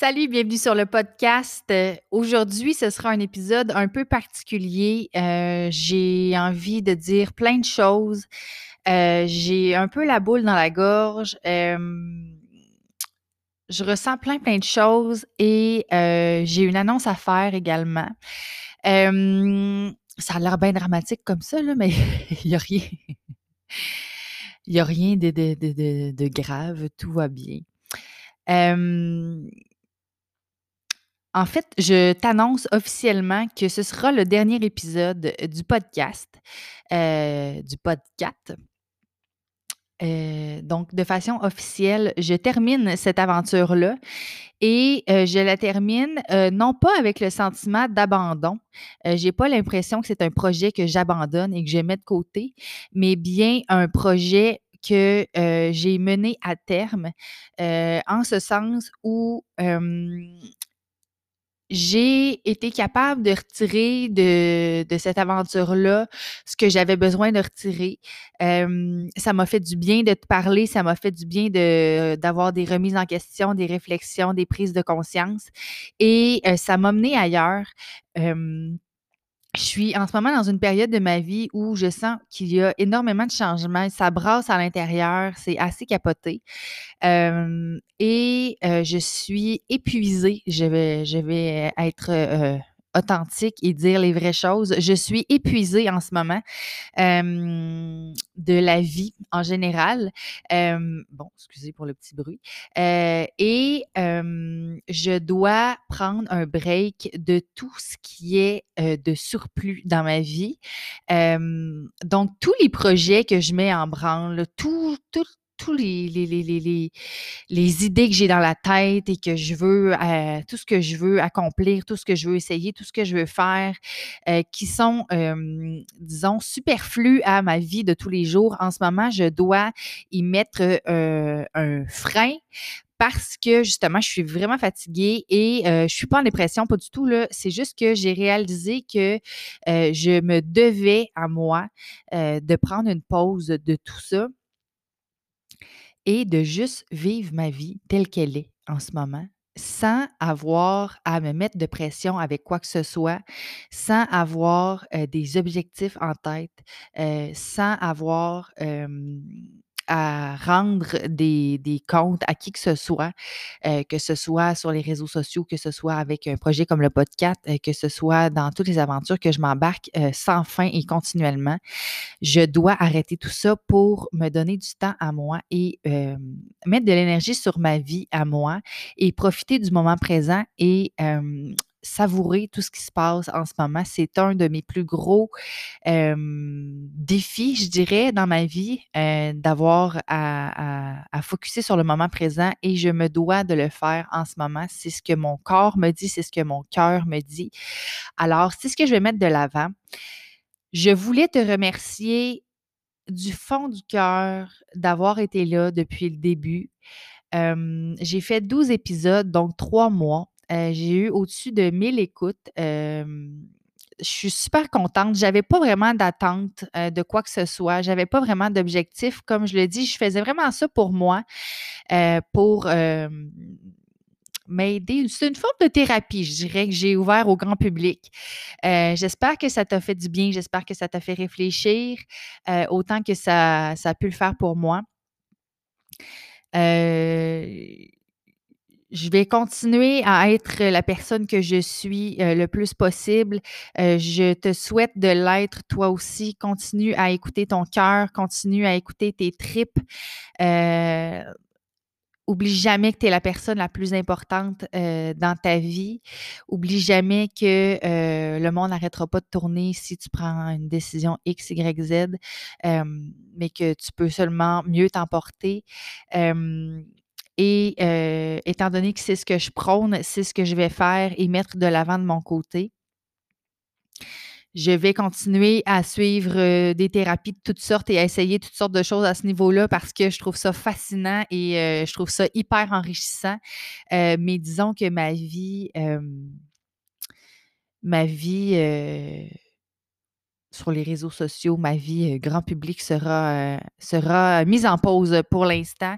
Salut, bienvenue sur le podcast. Euh, aujourd'hui, ce sera un épisode un peu particulier. Euh, j'ai envie de dire plein de choses. Euh, j'ai un peu la boule dans la gorge. je ressens plein, plein de choses et j'ai une annonce à faire également. ça a l'air bien dramatique comme ça, là, mais il n'y a rien. Il n'y a rien de, grave, tout va bien. En fait, je t'annonce officiellement que ce sera le dernier épisode du podcast, euh, du podcast. Euh, donc, de façon officielle, je termine cette aventure-là et euh, je la termine non pas avec le sentiment d'abandon. j'ai pas l'impression que c'est un projet que j'abandonne et que je mets de côté, mais bien un projet que j'ai mené à terme en ce sens où j'ai été capable de retirer de, de cette aventure-là ce que j'avais besoin de retirer. ça m'a fait du bien de te parler, ça m'a fait du bien de, d'avoir des remises en question, des réflexions, des prises de conscience. Et ça m'a mené ailleurs je suis en ce moment dans une période de ma vie où je sens qu'il y a énormément de changements. Ça brasse à l'intérieur, c'est assez capoté. et je suis épuisée. Je vais, je vais être authentique et dire les vraies choses. Je suis épuisée en ce moment de la vie en général. bon, excusez pour le petit bruit. et je dois prendre un break de tout ce qui est de surplus dans ma vie. donc, tous les projets que je mets en branle, tout, tout, tous les, idées que j'ai dans la tête et que je veux, euh, tout ce que je veux accomplir, tout ce que je veux essayer, tout ce que je veux faire, euh, qui sont, disons, superflus à ma vie de tous les jours. En ce moment, je dois y mettre euh, un frein parce que justement, je suis vraiment fatiguée et je je suis pas en dépression, pas du tout. C'est juste que j'ai réalisé que je me devais à moi de prendre une pause de tout ça et de juste vivre ma vie telle qu'elle est en ce moment sans avoir à me mettre de pression avec quoi que ce soit, sans avoir des objectifs en tête, sans avoir à rendre des, comptes à qui que ce soit, euh, que ce soit sur les réseaux sociaux, que ce soit avec un projet comme le podcast, euh, que ce soit dans toutes les aventures que je m'embarque euh, sans fin et continuellement. Je dois arrêter tout ça pour me donner du temps à moi et mettre de l'énergie sur ma vie à moi et profiter du moment présent et savourer tout ce qui se passe en ce moment. C'est un de mes plus gros défis, je dirais, dans ma vie, d'avoir à, à, à focuser sur le moment présent et je me dois de le faire en ce moment. C'est ce que mon corps me dit, c'est ce que mon cœur me dit. Alors, c'est ce que je vais mettre de l'avant. Je voulais te remercier du fond du cœur d'avoir été là depuis le début. j'ai fait 12 épisodes, donc trois mois. Euh, j'ai eu au-dessus de 1000 écoutes. je suis super contente. J'avais pas vraiment d'attente euh, de quoi que ce soit. J'avais pas vraiment d'objectif. Comme je le dis, je faisais vraiment ça pour moi, euh, pour m'aider. C'est une forme de thérapie, je dirais, que j'ai ouvert au grand public. j'espère que ça t'a fait du bien. J'espère que ça t'a fait réfléchir autant que ça, ça a pu le faire pour moi. Je vais continuer à être la personne que je suis euh, le plus possible. Euh, je te souhaite de l'être toi aussi. Continue à écouter ton cœur, continue à écouter tes tripes. Euh, oublie jamais que tu es la personne la plus importante dans ta vie. Oublie jamais que le monde n'arrêtera pas de tourner si tu prends une décision X, Y, Z, mais que tu peux seulement mieux t'emporter. Et euh, étant donné que c'est ce que je prône, c'est ce que je vais faire et mettre de l'avant de mon côté. Je vais continuer à suivre euh, des thérapies de toutes sortes et à essayer toutes sortes de choses à ce niveau-là parce que je trouve ça fascinant et euh, je trouve ça hyper enrichissant. mais disons que ma vie, ma vie sur les réseaux sociaux, ma vie grand public sera, sera mise en pause pour l'instant.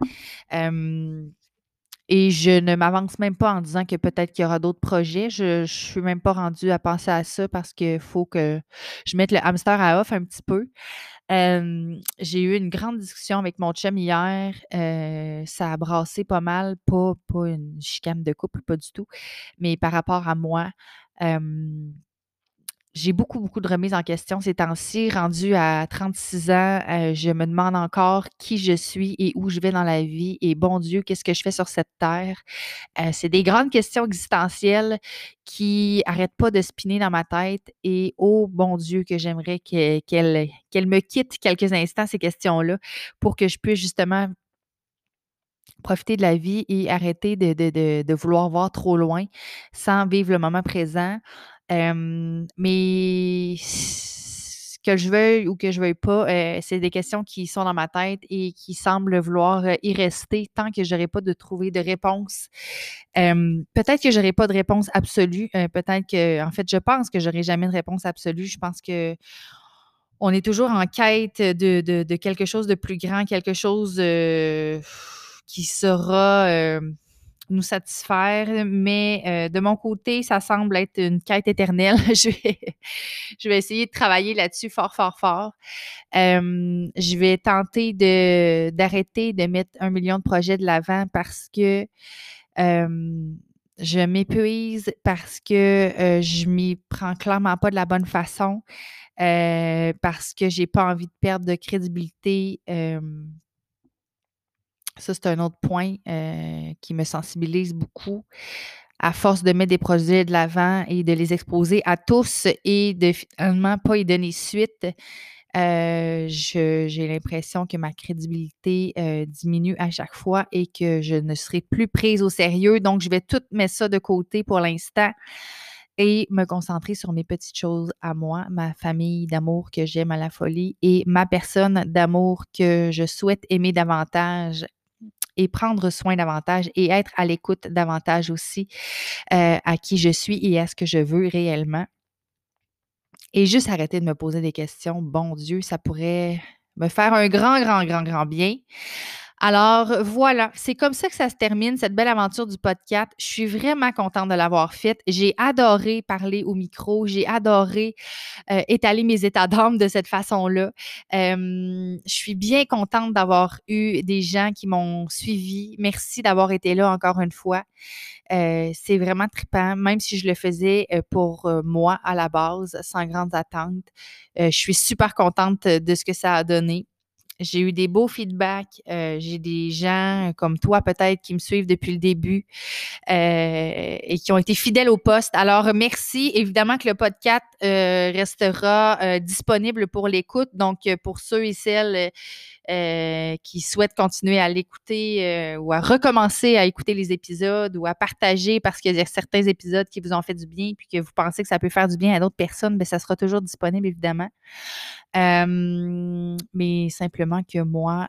et je ne m'avance même pas en disant que peut-être qu'il y aura d'autres projets. Je ne suis même pas rendue à penser à ça parce qu'il faut que je mette le hamster à off un petit peu. j'ai eu une grande discussion avec mon chum hier. Euh, ça a brassé pas mal, pas, pas une chicane de couple, pas du tout, mais par rapport à moi j'ai beaucoup, beaucoup de remises en question ces temps-ci. Rendu à 36 ans, euh, je me demande encore qui je suis et où je vais dans la vie. Et bon Dieu, qu'est-ce que je fais sur cette terre? Euh, c'est des grandes questions existentielles qui n'arrêtent pas de spinner dans ma tête. Et oh bon Dieu, que j'aimerais qu'elle me quitte quelques instants, ces questions-là, pour que je puisse justement profiter de la vie et arrêter de, vouloir voir trop loin sans vivre le moment présent mais que je veuille ou que je veuille pas, euh, c'est des questions qui sont dans ma tête et qui semblent vouloir euh, y rester tant que je n'aurai pas de trouver de réponse. peut-être que je n'aurai pas de réponse absolue. Euh, peut-être que, en fait, je pense que je n'aurai jamais de réponse absolue. Je pense que on est toujours en quête de, de quelque chose de plus grand, quelque chose qui sera nous satisfaire, mais euh, de mon côté, ça semble être une quête éternelle. je, vais, je vais essayer de travailler là-dessus fort, fort, fort. je vais tenter de, d'arrêter de mettre un million de projets de l'avant parce que je m'épuise, parce que euh, je m'y prends clairement pas de la bonne façon, euh, parce que j'ai pas envie de perdre de crédibilité ça, c'est un autre point euh, qui me sensibilise beaucoup. À force de mettre des projets de l'avant et de les exposer à tous et de finalement pas y donner suite, euh, j'ai l'impression que ma crédibilité euh, diminue à chaque fois et que je ne serai plus prise au sérieux. Donc, je vais tout mettre ça de côté pour l'instant et me concentrer sur mes petites choses à moi, ma famille d'amour que j'aime à la folie et ma personne d'amour que je souhaite aimer davantage et prendre soin davantage et être à l'écoute davantage aussi euh, à qui je suis et à ce que je veux réellement. Et juste arrêter de me poser des questions. Bon Dieu, ça pourrait me faire un grand, grand, grand, grand bien. Alors voilà, c'est comme ça que ça se termine, cette belle aventure du podcast. Je suis vraiment contente de l'avoir faite. J'ai adoré parler au micro, j'ai adoré euh, étaler mes états d'âme de cette façon-là. je suis bien contente d'avoir eu des gens qui m'ont suivi. Merci d'avoir été là encore une fois. Euh, c'est vraiment trippant, même si je le faisais euh, pour moi à la base, sans grandes attentes. je suis super contente de ce que ça a donné. J'ai eu des beaux feedbacks. Euh, j'ai des gens comme toi peut-être qui me suivent depuis le début euh, et qui ont été fidèles au poste. Alors, merci. Évidemment que le podcast euh, restera disponible pour l'écoute. Donc, pour ceux et celles qui souhaitent continuer à l'écouter ou à recommencer à écouter les épisodes ou à partager parce qu'il y a certains épisodes qui vous ont fait du bien puis que vous pensez que ça peut faire du bien à d'autres personnes, bien, ça sera toujours disponible, évidemment. mais simplement que moi,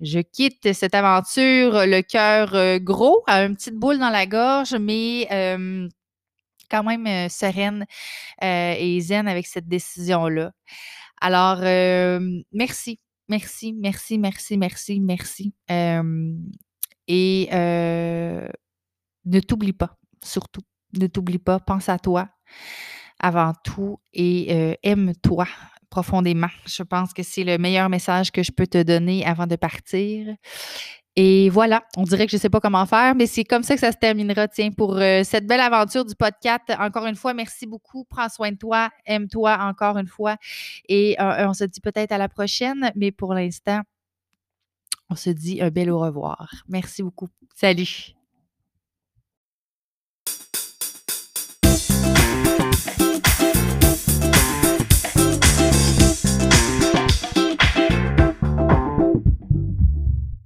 je quitte cette aventure, le cœur gros, à une petite boule dans la gorge, mais quand même sereine et zen avec cette décision-là. Alors, merci Merci, merci, merci, merci, merci. et ne t'oublie pas, surtout. Ne t'oublie pas, pense à toi avant tout et aime-toi profondément. Je pense que c'est le meilleur message que je peux te donner avant de partir. Et voilà, on dirait que je ne sais pas comment faire, mais c'est comme ça que ça se terminera, tiens, pour euh, cette belle aventure du podcast. Encore une fois, merci beaucoup. Prends soin de toi, aime-toi encore une fois. Et euh, on se dit peut-être à la prochaine, mais pour l'instant, on se dit un bel au revoir. Merci beaucoup. Salut.